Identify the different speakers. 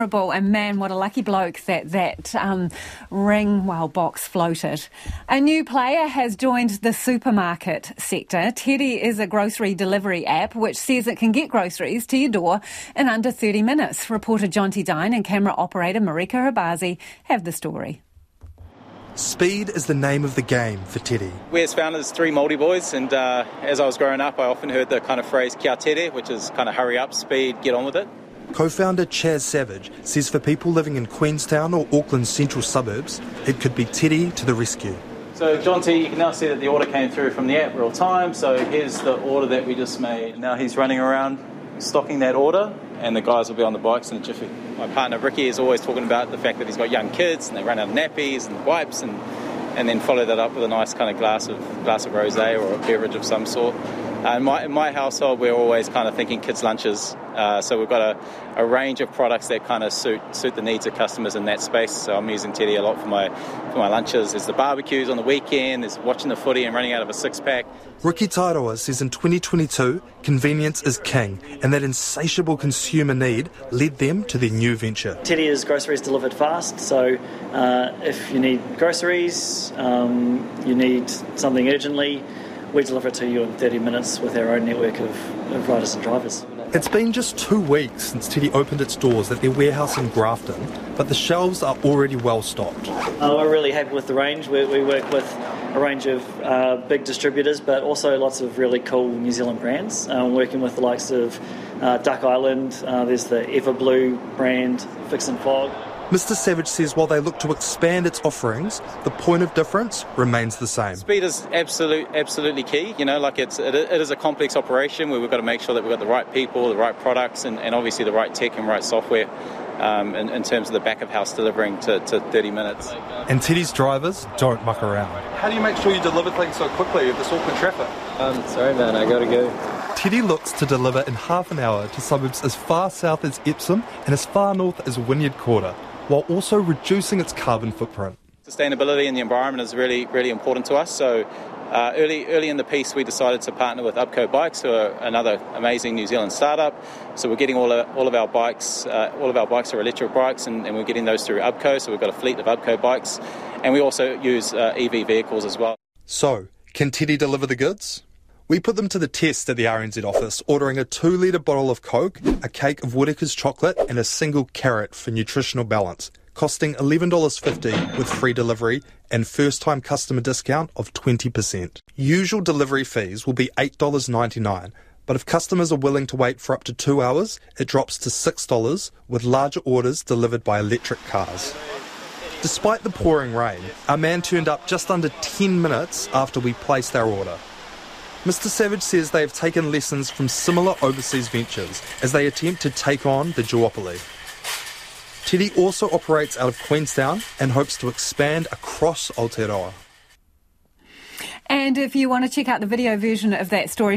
Speaker 1: And man, what a lucky bloke that that um, ring well box floated. A new player has joined the supermarket sector. Teddy is a grocery delivery app which says it can get groceries to your door in under 30 minutes. Reporter Jonty Dine and camera operator Marika Habazi have the story.
Speaker 2: Speed is the name of the game for Teddy.
Speaker 3: We as founders, three Māori boys, and uh, as I was growing up, I often heard the kind of phrase kia tere, which is kind of hurry up, speed, get on with it.
Speaker 2: Co founder Chaz Savage says for people living in Queenstown or Auckland's central suburbs, it could be Teddy to the rescue.
Speaker 3: So, Jonty, you can now see that the order came through from the app real time. So, here's the order that we just made. Now he's running around stocking that order, and the guys will be on the bikes in a jiffy. My partner Ricky is always talking about the fact that he's got young kids and they run out of nappies and wipes, and, and then follow that up with a nice kind of glass of glass of rosé or a beverage of some sort. Uh, in, my, in my household, we're always kind of thinking kids' lunches. Uh, so we've got a, a, range of products that kind of suit suit the needs of customers in that space. So I'm using Teddy a lot for my for my lunches. There's the barbecues on the weekend. There's watching the footy and running out of a six pack.
Speaker 2: Ricky Tairoa says in 2022, convenience is king, and that insatiable consumer need led them to their new venture.
Speaker 4: Teddy is groceries delivered fast. So uh, if you need groceries, um, you need something urgently we deliver it to you in 30 minutes with our own network of, of riders and drivers.
Speaker 2: It's been just two weeks since Teddy opened its doors at their warehouse in Grafton, but the shelves are already well stocked.
Speaker 4: Uh, we're really happy with the range. We, we work with a range of uh, big distributors, but also lots of really cool New Zealand brands. Um, working with the likes of uh, Duck Island, uh, there's the Everblue brand, Fix and Fogg.
Speaker 2: Mr. Savage says while they look to expand its offerings, the point of difference remains the same.
Speaker 3: Speed is absolute, absolutely key. You know, like it's it, it is a complex operation where we've got to make sure that we've got the right people, the right products, and, and obviously the right tech and right software. Um, in, in, terms of the back of house delivering to, to 30 minutes.
Speaker 2: And Teddy's drivers don't muck around.
Speaker 5: How do you make sure you deliver things so quickly with this Auckland traffic?
Speaker 3: Um, sorry, man, I gotta go.
Speaker 2: Teddy looks to deliver in half an hour to suburbs as far south as Epsom and as far north as Wynyard Quarter while also reducing its carbon footprint.
Speaker 3: Sustainability and the environment is really, really important to us. So, uh, early, early in the piece, we decided to partner with Ubco Bikes, who are another amazing New Zealand startup. So we're getting all of, all of our bikes, uh, all of our bikes are electric bikes, and, and, we're getting those through Ubco. So we've got a fleet of Ubco bikes, and we also use uh, EV vehicles as well.
Speaker 2: So, can Teddy deliver the goods? We put them to the test at the RNZ office, ordering a two litre bottle of Coke, a cake of Whittaker's chocolate, and a single carrot for nutritional balance, costing $11.50 with free delivery and first time customer discount of 20%. Usual delivery fees will be $8.99. But if customers are willing to wait for up to two hours, it drops to $6 with larger orders delivered by electric cars. Despite the pouring rain, our man turned up just under 10 minutes after we placed our order. Mr. Savage says they have taken lessons from similar overseas ventures as they attempt to take on the duopoly. Teddy also operates out of Queenstown and hopes to expand across Aotearoa.
Speaker 1: And if you want to check out the video version of that story,